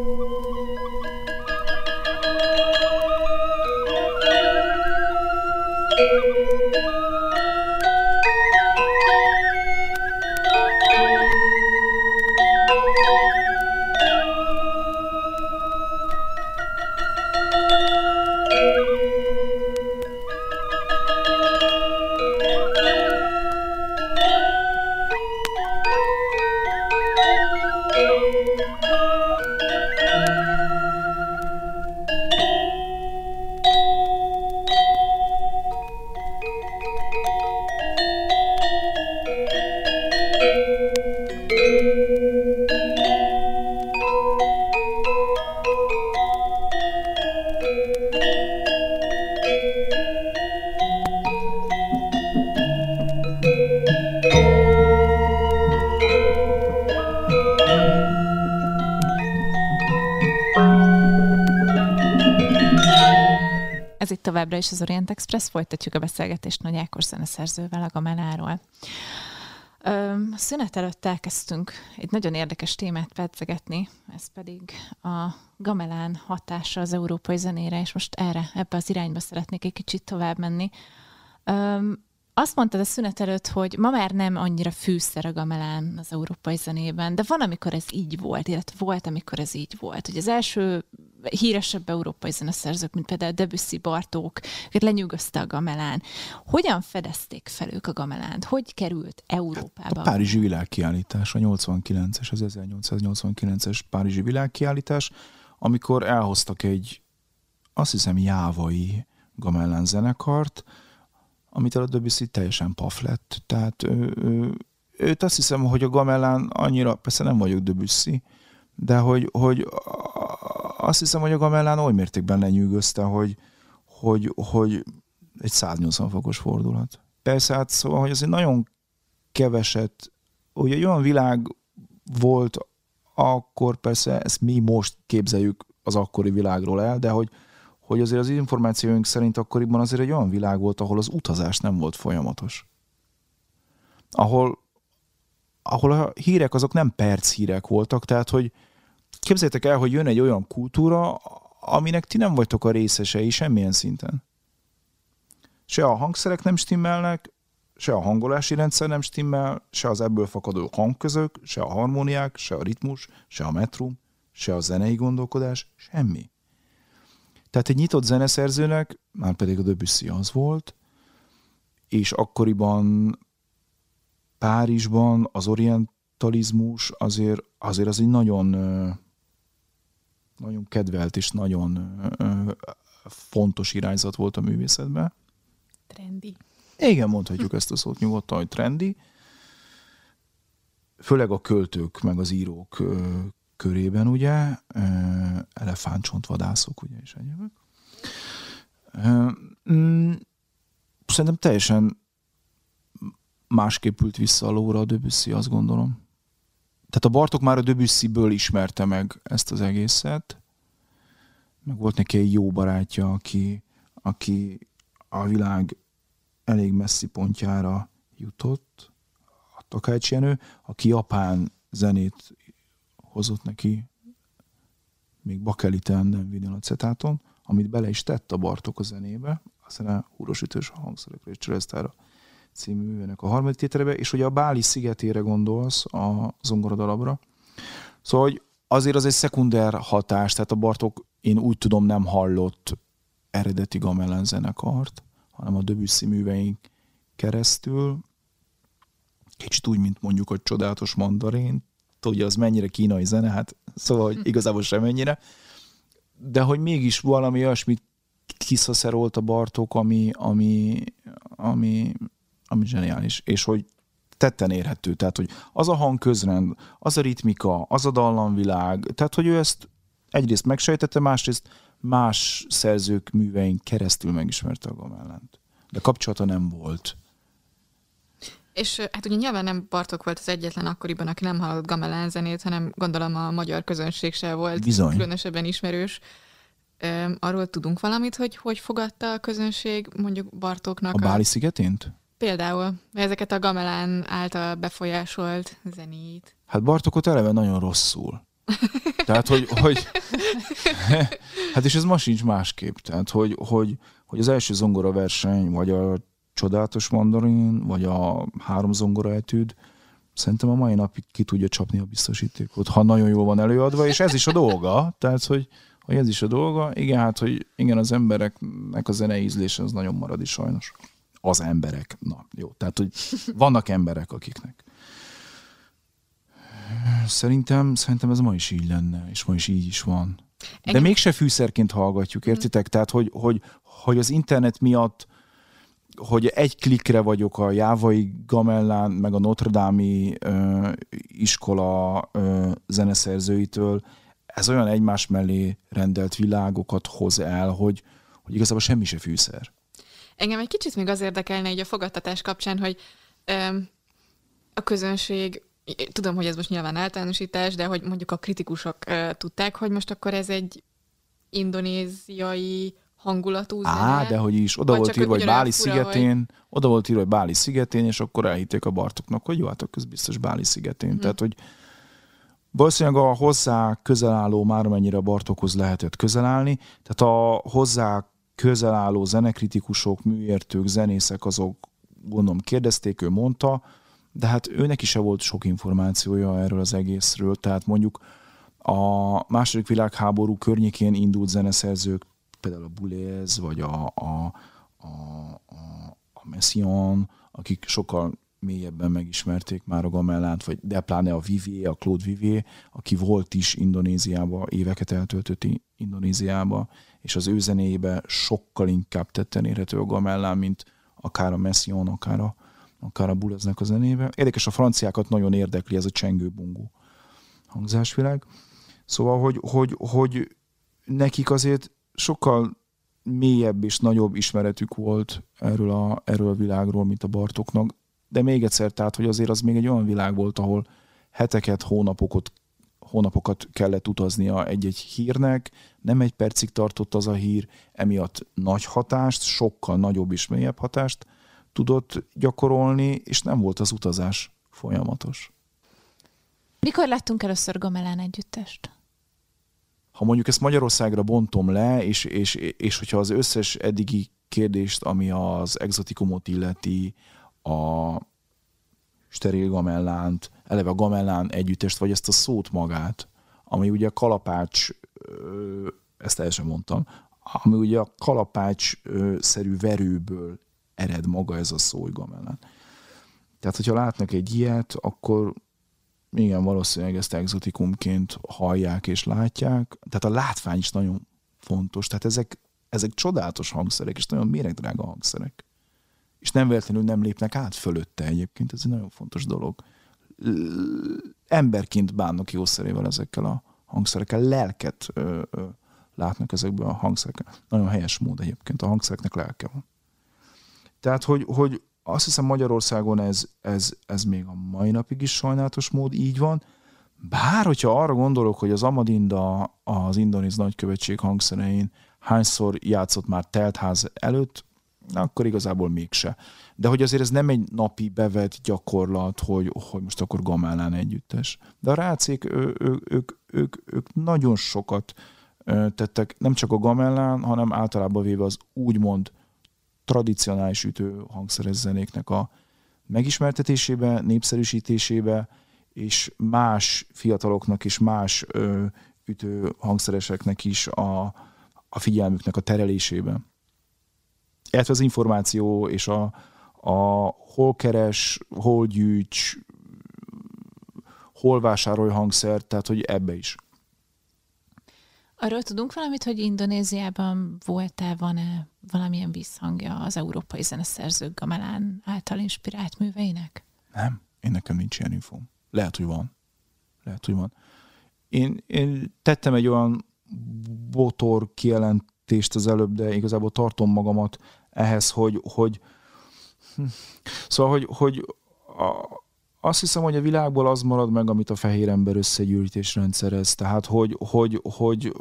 továbbra is az Orient Express, folytatjuk a beszélgetést Nagy Ákos zeneszerzővel a Gameláról. A szünet előtt elkezdtünk egy nagyon érdekes témát pedzegetni, ez pedig a gamelán hatása az európai zenére, és most erre, ebbe az irányba szeretnék egy kicsit tovább menni. Azt mondtad a szünet előtt, hogy ma már nem annyira fűszer a gamelán az európai zenében, de van, amikor ez így volt, illetve volt, amikor ez így volt. Hogy az első híresebb európai zeneszerzők, mint például Debussy, Bartók, őket lenyűgözte a gamelán. Hogyan fedezték fel ők a gamelánt? Hogy került Európába? Hát a Párizsi világkiállítás, a 89-es, az 1889-es Párizsi világkiállítás, amikor elhoztak egy, azt hiszem, jávai gamellán zenekart, amit a Debussy teljesen paf lett. Tehát ő, ő, őt azt hiszem, hogy a Gamellán annyira, persze nem vagyok Debussy, de hogy, hogy azt hiszem, hogy a Gamellán oly mértékben lenyűgözte, hogy, hogy, hogy egy 180 fokos fordulat. Persze, hát szóval, hogy azért nagyon keveset, hogy egy olyan világ volt akkor persze ezt mi most képzeljük az akkori világról el, de hogy, hogy azért az információink szerint akkoriban azért egy olyan világ volt, ahol az utazás nem volt folyamatos. Ahol, ahol a hírek azok nem perc hírek voltak, tehát hogy képzeljétek el, hogy jön egy olyan kultúra, aminek ti nem vagytok a részesei semmilyen szinten. Se a hangszerek nem stimmelnek, se a hangolási rendszer nem stimmel, se az ebből fakadó hangközök, se a harmóniák, se a ritmus, se a metrum, se a zenei gondolkodás, semmi. Tehát egy nyitott zeneszerzőnek, már pedig a Debussy az volt, és akkoriban Párizsban az orientalizmus azért, azért az egy nagyon, nagyon kedvelt és nagyon fontos irányzat volt a művészetben. Trendi. Igen, mondhatjuk ezt a szót nyugodtan, hogy trendi. Főleg a költők meg az írók körében, ugye, elefántcsontvadászok, ugye, és egyébek. Mm, szerintem teljesen másképp ült vissza a lóra a Debussy, azt gondolom. Tehát a Bartok már a Debussy-ből ismerte meg ezt az egészet, meg volt neki egy jó barátja, aki, aki a világ elég messzi pontjára jutott, a Takács Jenő, aki japán zenét hozott neki, még bakeliten, nem vinilacetaton, amit bele is tett a Bartok a zenébe, a húrosütős hangszerekre és Cseresztára című művének a harmadik tételebe, és ugye a Báli szigetére gondolsz a zongoradalabra. Szóval hogy azért az egy szekunder hatás, tehát a Bartok én úgy tudom nem hallott eredeti Gamelan zenekart, hanem a Debussy műveink keresztül, kicsit úgy, mint mondjuk a csodálatos mandarin, ugye az mennyire kínai zene, hát szóval hogy igazából semennyire, de hogy mégis valami olyasmit kiszaszerolt a Bartók, ami, ami, ami, ami zseniális, és hogy tetten érhető, tehát hogy az a hangközrend, az a ritmika, az a dallamvilág, tehát hogy ő ezt egyrészt megsejtette, másrészt más szerzők műveink keresztül megismerte a Gamellent. De kapcsolata nem volt. És hát ugye nyilván nem Bartok volt az egyetlen akkoriban, aki nem hallott Gamelán zenét, hanem gondolom a magyar közönség se volt Bizony. különösebben ismerős. Arról tudunk valamit, hogy hogy fogadta a közönség mondjuk Bartóknak a... Báli szigetént? Például ezeket a Gamelán által befolyásolt zenét. Hát Bartokot eleve nagyon rosszul. Tehát, hogy, hogy hát és ez ma sincs másképp. Tehát, hogy, hogy, hogy az első zongora verseny, vagy a csodálatos mandarin, vagy a három zongora etűd, szerintem a mai napig ki tudja csapni a biztosítékot, ha nagyon jól van előadva, és ez is a dolga, tehát, hogy, hogy ez is a dolga. Igen, hát, hogy igen, az embereknek a zenei ízlése az nagyon marad is sajnos. Az emberek. Na, jó. Tehát, hogy vannak emberek, akiknek. Szerintem, szerintem ez ma is így lenne, és ma is így is van. De mégse fűszerként hallgatjuk, értitek? Tehát, hogy, hogy, hogy az internet miatt hogy egy klikre vagyok a Jávai Gamellán, meg a Notre Dame ö, iskola ö, zeneszerzőitől, ez olyan egymás mellé rendelt világokat hoz el, hogy, hogy igazából semmi se fűszer. Engem egy kicsit még az érdekelne így a fogadtatás kapcsán, hogy ö, a közönség, tudom, hogy ez most nyilván általánosítás, de hogy mondjuk a kritikusok ö, tudták, hogy most akkor ez egy indonéziai hangulatú zene. Á, de hogy is, oda volt írva, hogy Báli szigetén, hogy... oda volt írva, hogy Báli szigetén, és akkor elhitték a Bartoknak, hogy jó, hát akkor biztos Báli szigetén. Hmm. Tehát, hogy valószínűleg a hozzá közel álló, már mennyire Bartokhoz lehetett közel állni, tehát a hozzá közel álló zenekritikusok, műértők, zenészek, azok gondolom kérdezték, ő mondta, de hát őnek is se volt sok információja erről az egészről, tehát mondjuk a második világháború környékén indult zeneszerzők például a Buléz, vagy a, a, a, a, a Messiaen, akik sokkal mélyebben megismerték már a Gamellánt, vagy de pláne a Vivier, a Claude Vivier, aki volt is Indonéziába, éveket eltöltött Indonéziába, és az ő zenéjébe sokkal inkább tetten érhető a Gamellán, mint akár a Messiaen, akár a, akár a Buleznek a zenébe. Érdekes, a franciákat nagyon érdekli ez a csengő-bongó hangzásvilág. Szóval, hogy, hogy, hogy nekik azért sokkal mélyebb és nagyobb ismeretük volt erről a, erről a világról, mint a Bartoknak, de még egyszer, tehát, hogy azért az még egy olyan világ volt, ahol heteket, hónapokat, hónapokat kellett utaznia egy-egy hírnek, nem egy percig tartott az a hír, emiatt nagy hatást, sokkal nagyobb és mélyebb hatást tudott gyakorolni, és nem volt az utazás folyamatos. Mikor láttunk először Gamelán együttest? ha mondjuk ezt Magyarországra bontom le, és, és, és hogyha az összes eddigi kérdést, ami az exotikumot illeti, a steril gamellánt, eleve a gamellán együttest, vagy ezt a szót magát, ami ugye a kalapács, ezt el mondtam, ami ugye a kalapács-szerű verőből ered maga ez a szó, hogy gamellán. Tehát, hogyha látnak egy ilyet, akkor igen, valószínűleg ezt exotikumként hallják és látják. Tehát a látvány is nagyon fontos. Tehát ezek, ezek csodálatos hangszerek, és nagyon méregdrága hangszerek. És nem véletlenül nem lépnek át fölötte egyébként, ez egy nagyon fontos dolog. Emberként bánnak jószerével ezekkel a hangszerekkel, lelket ö, ö, látnak ezekből a hangszerekkel. Nagyon helyes mód egyébként, a hangszereknek lelke van. Tehát, hogy, hogy azt hiszem Magyarországon ez, ez, ez még a mai napig is sajnálatos mód így van, bár, hogyha arra gondolok, hogy az Amadinda az indonéz nagykövetség hangszerein hányszor játszott már teltház előtt, akkor igazából mégse. De hogy azért ez nem egy napi bevett gyakorlat, hogy, hogy most akkor Gamellán együttes. De a rácék, ő, ő, ők, ők, ők nagyon sokat tettek, nem csak a Gamellán, hanem általában véve az úgymond tradicionális ütő hangszeres zenéknek a megismertetésébe, népszerűsítésébe, és más fiataloknak és más ö, ütő hangszereseknek is a, a figyelmüknek a terelésébe. Illetve az információ és a, a hol keres, hol gyűjts, hol vásárolj hangszert, tehát hogy ebbe is. Arról tudunk valamit, hogy Indonéziában volt-e, van-e valamilyen visszhangja az európai zeneszerzők Gamelán által inspirált műveinek? Nem, én nekem nincs ilyen infóm. Lehet, hogy van. Lehet, hogy van. Én, én tettem egy olyan botor kijelentést az előbb, de igazából tartom magamat ehhez, hogy, hogy szóval, hogy, hogy a, azt hiszem, hogy a világból az marad meg, amit a fehér ember összegyűjtés rendszerez. Tehát, hogy, hogy, hogy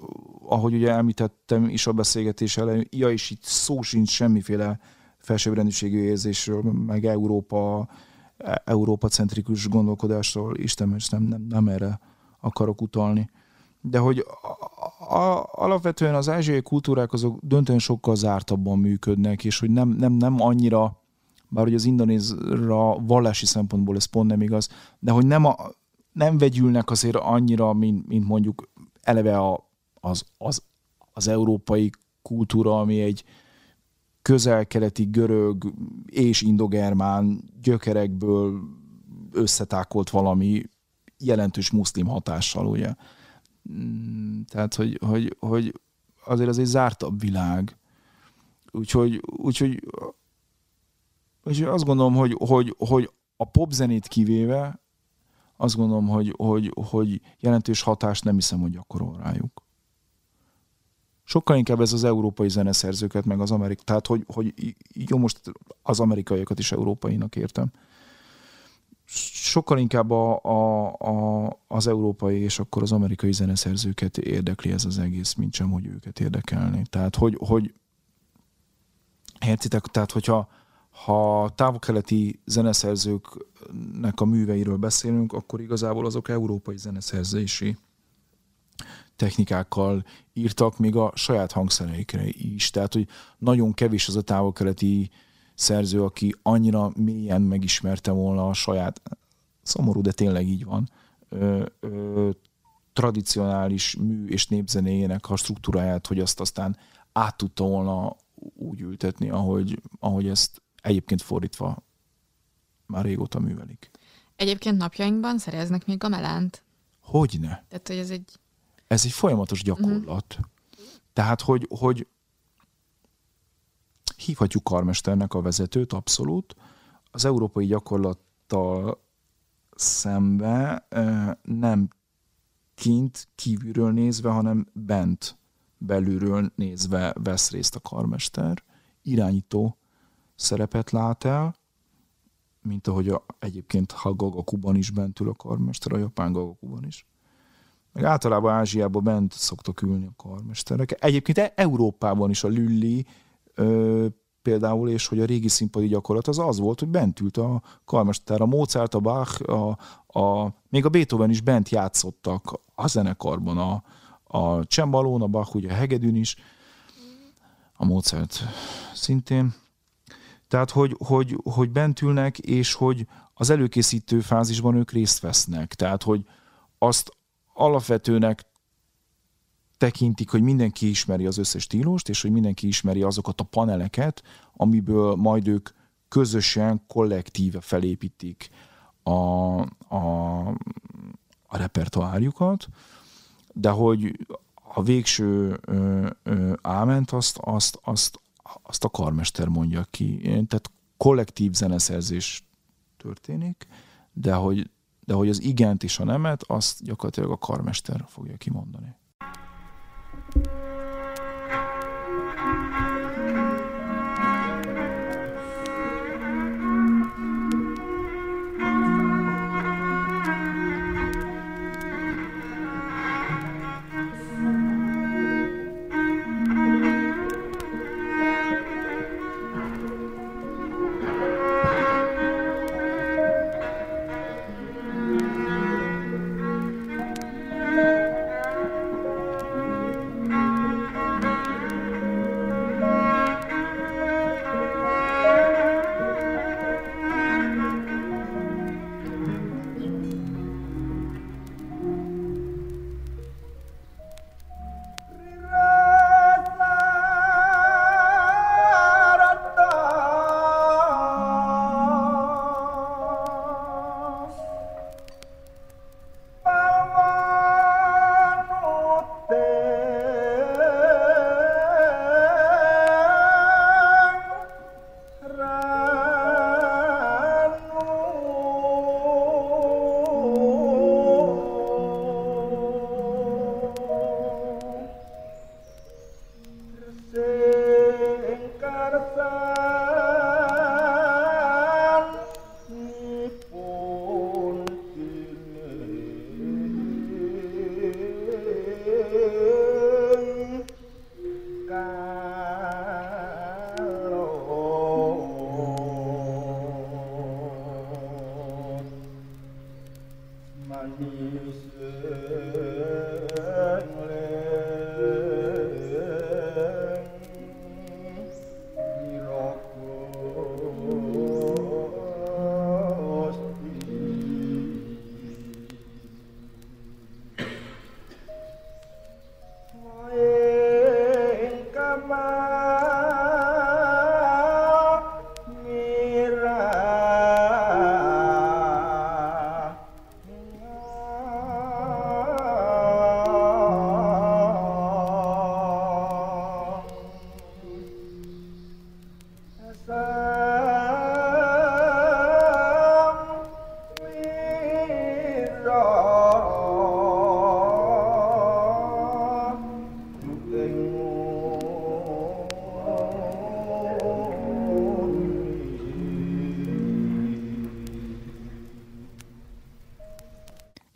ahogy ugye említettem is a beszélgetés elején, ja, és itt szó sincs semmiféle felsőbbrendűségű érzésről, meg Európa, Európa centrikus gondolkodásról, Isten, nem, nem, nem erre akarok utalni. De hogy a, alapvetően az ázsiai kultúrák azok döntően sokkal zártabban működnek, és hogy nem, nem, nem annyira bár hogy az indonézra vallási szempontból ez pont nem igaz, de hogy nem, a, nem vegyülnek azért annyira, mint, mint mondjuk eleve a, az, az, az európai kultúra, ami egy közel-keleti görög és indogermán gyökerekből összetákolt valami jelentős muszlim hatással, ugye. Mm, tehát, hogy, hogy, hogy azért az egy zártabb világ. Úgyhogy, úgyhogy és azt gondolom, hogy, hogy, hogy a popzenét kivéve, azt gondolom, hogy, hogy, hogy jelentős hatást nem hiszem, hogy gyakorol rájuk. Sokkal inkább ez az európai zeneszerzőket, meg az amerikai, tehát hogy, hogy jó, most az amerikaiakat is európainak értem. Sokkal inkább a, a, a, az európai és akkor az amerikai zeneszerzőket érdekli ez az egész, mint sem, hogy őket érdekelni. Tehát, hogy, hogy értitek, tehát hogyha ha távol-keleti zeneszerzőknek a műveiről beszélünk, akkor igazából azok európai zeneszerzési technikákkal írtak, még a saját hangszereikre is. Tehát, hogy nagyon kevés az a távol-keleti szerző, aki annyira mélyen megismerte volna a saját, szomorú, de tényleg így van, ö, ö, tradicionális mű és népzenéjének a struktúráját, hogy azt aztán át tudta volna úgy ültetni, ahogy, ahogy ezt egyébként fordítva már régóta művelik. Egyébként napjainkban szereznek még gamelánt? Hogyne. Tehát, hogy ez egy... Ez egy folyamatos gyakorlat. Uh-huh. Tehát, hogy, hogy hívhatjuk karmesternek a vezetőt, abszolút. Az európai gyakorlattal szembe nem kint, kívülről nézve, hanem bent, belülről nézve vesz részt a karmester, irányító szerepet lát el, mint ahogy a, egyébként ha Gagakuban is bent ül a karmester, a japán Gagakuban is. Meg általában Ázsiában bent szoktak ülni a karmesterek. Egyébként e- Európában is a Lülli ö, például, és hogy a régi színpadi gyakorlat az az volt, hogy bent ült a karmester, a Mozart, a Bach, a, a, még a Beethoven is bent játszottak a zenekarban, a, a csembalón, a Bach ugye a hegedűn is, a Mozart szintén. Tehát, hogy, hogy, hogy bent ülnek, és hogy az előkészítő fázisban ők részt vesznek. Tehát, hogy azt alapvetőnek tekintik, hogy mindenki ismeri az összes stílust, és hogy mindenki ismeri azokat a paneleket, amiből majd ők közösen, kollektíve felépítik a, a a repertoárjukat, de hogy a végső ö, ö, áment azt, azt, azt, azt a karmester mondja ki. Tehát kollektív zeneszerzés történik, de hogy, de hogy az igent és a nemet, azt gyakorlatilag a karmester fogja kimondani. Bye.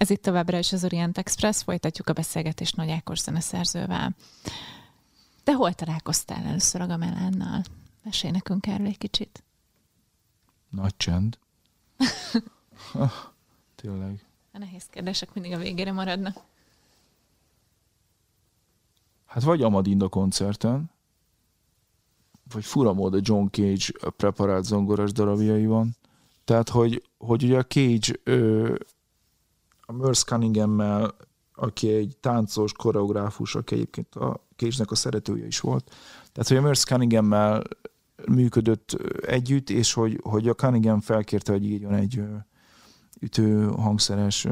Ez itt továbbra is az Orient Express, folytatjuk a beszélgetést Nagy Ákos zeneszerzővel. De hol találkoztál először a Gamelánnal? Mesélj nekünk erről egy kicsit. Nagy csend. ah, tényleg. A nehéz kérdések mindig a végére maradnak. Hát vagy Amadinda koncerten, vagy fura mód John Cage preparált zongoras darabjai van. Tehát, hogy, hogy ugye a Cage ö, a Merce Cunningham-mel, aki egy táncos, koreográfus, aki egyébként a Cage-nek a szeretője is volt. Tehát, hogy a Merce Cunningham-mel működött együtt, és hogy, hogy a Cunningham felkérte, hogy írjon egy ütő hangszeres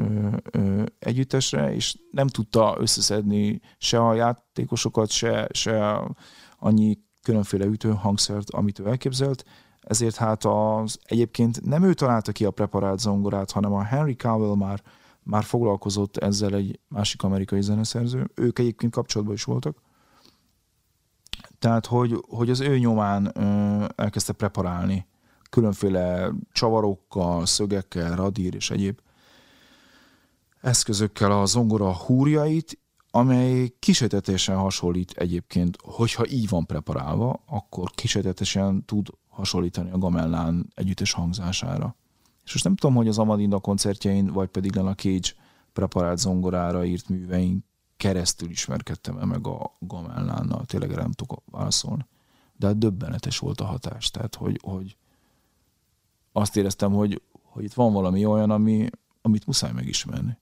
együttesre, és nem tudta összeszedni se a játékosokat, se, se annyi különféle ütő hangszert, amit ő elképzelt, ezért hát az egyébként nem ő találta ki a preparált zongorát, hanem a Henry Cowell már már foglalkozott ezzel egy másik amerikai zeneszerző. Ők egyébként kapcsolatban is voltak. Tehát, hogy, hogy az ő nyomán ö, elkezdte preparálni különféle csavarokkal, szögekkel, radír és egyéb eszközökkel a zongora húrjait, amely kísértetesen hasonlít egyébként, hogyha így van preparálva, akkor kísértetesen tud hasonlítani a gamellán együttes hangzására. És most nem tudom, hogy az Amadinda koncertjein, vagy pedig a Cage preparált zongorára írt műveink keresztül ismerkedtem el meg a Gamellánnal, tényleg nem tudok válaszolni. De hát döbbenetes volt a hatás, tehát hogy, hogy azt éreztem, hogy, hogy itt van valami olyan, ami, amit muszáj megismerni.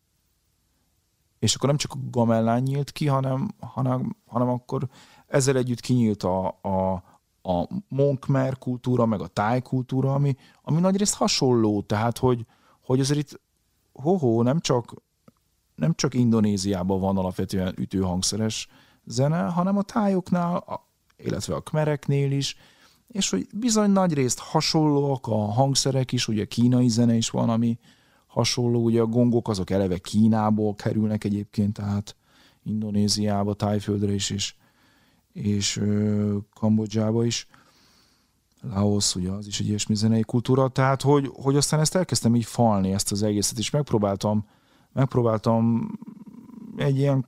És akkor nem csak a Gamellán nyílt ki, hanem, hanem, hanem akkor ezzel együtt kinyílt a, a, a monkmer kultúra, meg a táj kultúra, ami, ami nagyrészt hasonló, tehát hogy, hogy azért itt hoho, nem csak nem csak Indonéziában van alapvetően ütőhangszeres zene, hanem a tájoknál, illetve a kmereknél is, és hogy bizony nagy részt hasonlóak a hangszerek is, ugye kínai zene is van, ami hasonló, ugye a gongok azok eleve Kínából kerülnek egyébként, tehát Indonéziába, Tájföldre is, és, és Kambodzsába is. Laos, ugye az is egy ilyesmi zenei kultúra, tehát hogy, hogy aztán ezt elkezdtem így falni, ezt az egészet, és megpróbáltam, megpróbáltam egy ilyen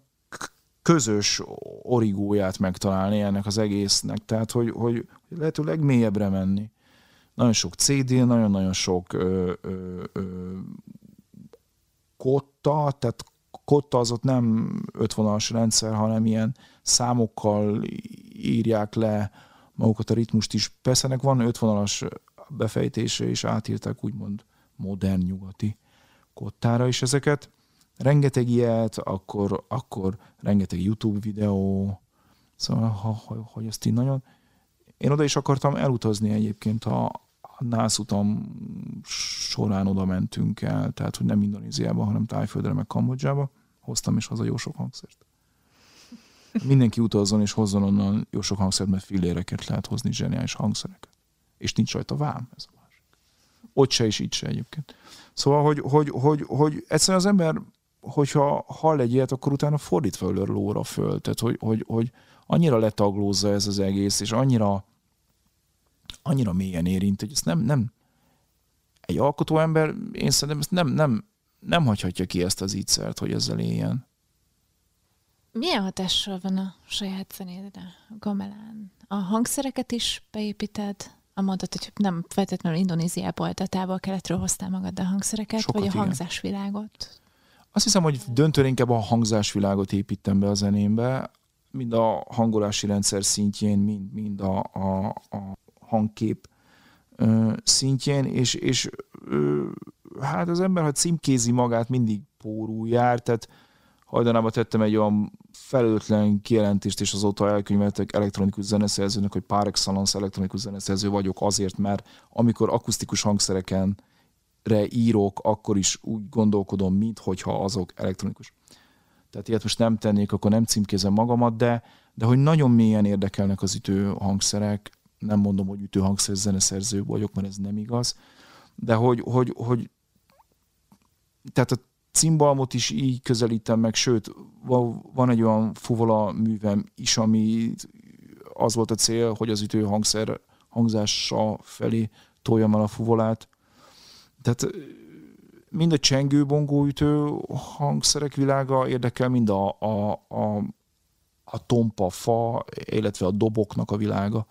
közös origóját megtalálni ennek az egésznek, tehát hogy, hogy lehető legmélyebbre menni. Nagyon sok CD, nagyon-nagyon sok ö, ö, ö, kotta, tehát kotta az ott nem ötvonalas rendszer, hanem ilyen számokkal írják le magukat a ritmust is. Persze ennek van ötvonalas befejtése, és átírták úgymond modern nyugati kottára is ezeket. Rengeteg ilyet, akkor, akkor rengeteg YouTube videó, szóval, ha, ha, hogy ezt így nagyon... Én oda is akartam elutazni egyébként, a, a NASZ utam során oda mentünk el, tehát hogy nem Indonéziába, hanem Tájföldre, meg Kambodzsába. Hoztam is haza jó sok hangszert. Mindenki utazzon és hozzon onnan jó sok hangszert, mert filléreket lehet hozni, zseniális hangszereket. És nincs rajta vám, ez a másik. Ott se és itt se egyébként. Szóval, hogy, hogy, hogy, hogy egyszerűen az ember, hogyha hall egy ilyet, akkor utána fordítva ölör lóra föl. Tehát, hogy, hogy, hogy annyira letaglózza ez az egész, és annyira annyira mélyen érint, hogy ezt nem, nem egy alkotó ember, én szerintem ezt nem, nem, nem hagyhatja ki ezt az ígyszert, hogy ezzel éljen. Milyen hatással van a saját zenédre, a gamelán? A hangszereket is beépíted? A mondat, hogy nem feltétlenül Indonéziából, tehát távol keletről hoztál magad a hangszereket, Sokat vagy a igen. hangzásvilágot? Azt hiszem, hogy döntően inkább a hangzásvilágot építem be a zenémbe, mind a hangolási rendszer szintjén, mind, mind a, a, a hangkép szintjén, és, és hát az ember, ha címkézi magát, mindig pórul jár, tehát hajdanában tettem egy olyan felőtlen kijelentést, és azóta elkönyveltek elektronikus zeneszerzőnek, hogy par excellence elektronikus zeneszerző vagyok azért, mert amikor akusztikus hangszereken re írok, akkor is úgy gondolkodom, minthogyha azok elektronikus. Tehát ilyet most nem tennék, akkor nem címkézem magamat, de, de hogy nagyon mélyen érdekelnek az ütő hangszerek, nem mondom, hogy ütőhangszer zeneszerző vagyok, mert ez nem igaz, de hogy, hogy, hogy tehát a cimbalmot is így közelítem meg, sőt, van egy olyan fuvola művem is, ami az volt a cél, hogy az ütőhangszer hangzása felé toljam el a fuvolát. Tehát mind a csengő ütő hangszerek világa érdekel, mind a, a, a, a tompa fa, illetve a doboknak a világa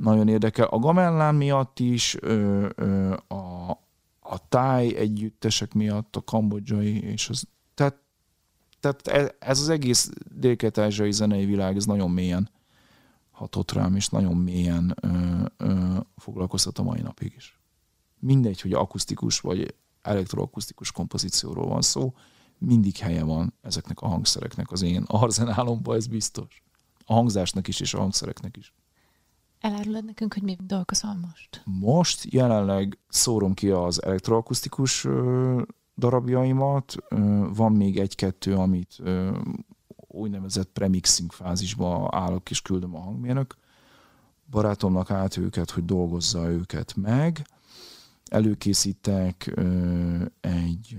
nagyon érdekel. A gamellán miatt is, ö, ö, a, a táj együttesek miatt, a kambodzsai, és az, tehát, tehát e, ez az egész dél zenei világ, ez nagyon mélyen hatott rám, és nagyon mélyen ö, ö, foglalkoztat a mai napig is. Mindegy, hogy akusztikus vagy elektroakusztikus kompozícióról van szó, mindig helye van ezeknek a hangszereknek az én arzenálomban, ez biztos. A hangzásnak is, és a hangszereknek is. Elárulod nekünk, hogy mi dolgozol most? Most jelenleg szórom ki az elektroakusztikus darabjaimat. Van még egy-kettő, amit úgynevezett premixing fázisba állok és küldöm a hangmérnök. Barátomnak át őket, hogy dolgozza őket meg. Előkészítek egy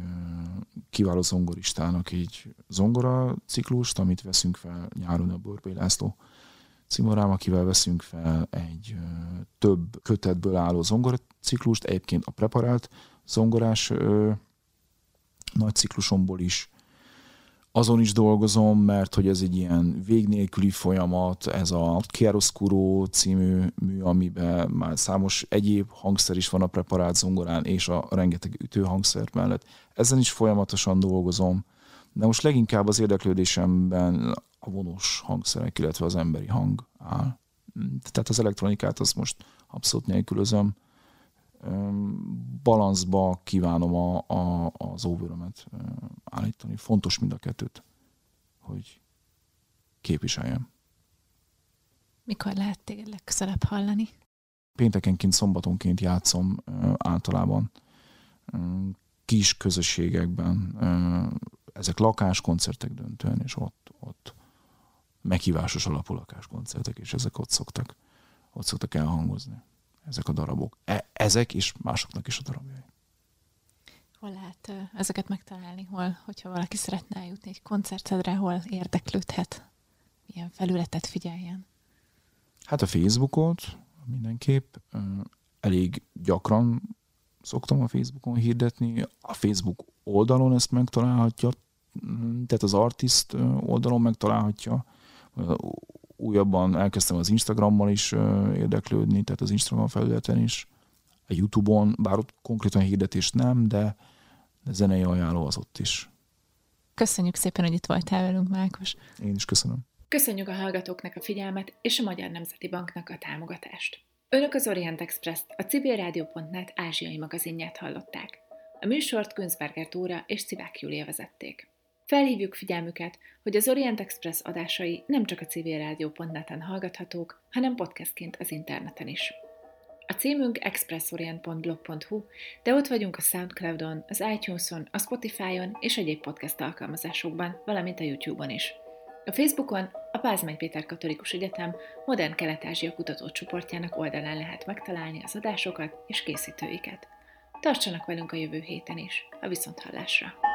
kiváló zongoristának egy zongora ciklust, amit veszünk fel nyáron a Borbély László Cimorám, akivel veszünk fel egy több kötetből álló zongoraciklust, egyébként a preparált zongorás nagy ciklusomból is. Azon is dolgozom, mert hogy ez egy ilyen végnélküli folyamat, ez a Chiaroscuro című mű, amiben már számos egyéb hangszer is van a preparált zongorán, és a rengeteg ütőhangszer mellett. Ezen is folyamatosan dolgozom, de most leginkább az érdeklődésemben a vonós hangszerek, illetve az emberi hang áll. Tehát az elektronikát azt most abszolút nélkülözöm. Balanszba kívánom a, a, az óvőrömet állítani. Fontos mind a kettőt, hogy képviseljem. Mikor lehet téged legközelebb hallani? Péntekenként, szombatonként játszom általában kis közösségekben, ezek lakáskoncertek döntően, és ott, ott meghívásos alapú lakáskoncertek, és ezek ott szoktak, ott szoktak elhangozni. Ezek a darabok. E, ezek és másoknak is a darabjai. Hol lehet ezeket megtalálni? Hol, hogyha valaki szeretne eljutni egy koncertedre, hol érdeklődhet? Milyen felületet figyeljen? Hát a Facebookot mindenképp elég gyakran szoktam a Facebookon hirdetni. A Facebook oldalon ezt megtalálhatja, tehát az artist oldalon megtalálhatja. Újabban elkezdtem az Instagrammal is érdeklődni, tehát az Instagram felületen is. A Youtube-on, bár ott konkrétan hirdetés nem, de, de zenei ajánló az ott is. Köszönjük szépen, hogy itt voltál velünk, Mákos. Én is köszönöm. Köszönjük a hallgatóknak a figyelmet és a Magyar Nemzeti Banknak a támogatást. Önök az Orient Express-t, a civilrádió.net ázsiai magazinját hallották. A műsort Günzberger Tóra és Civák Júlia vezették. Felhívjuk figyelmüket, hogy az Orient Express adásai nem csak a civilrádió.net-en hallgathatók, hanem podcastként az interneten is. A címünk expressorient.blog.hu, de ott vagyunk a Soundcloudon, az iTunes-on, a Spotify-on és egyéb podcast alkalmazásokban, valamint a YouTube-on is. A Facebookon a Pázmány Péter Katolikus Egyetem Modern Kelet-Ázsia kutatócsoportjának oldalán lehet megtalálni az adásokat és készítőiket. Tartsanak velünk a jövő héten is, a viszonthallásra!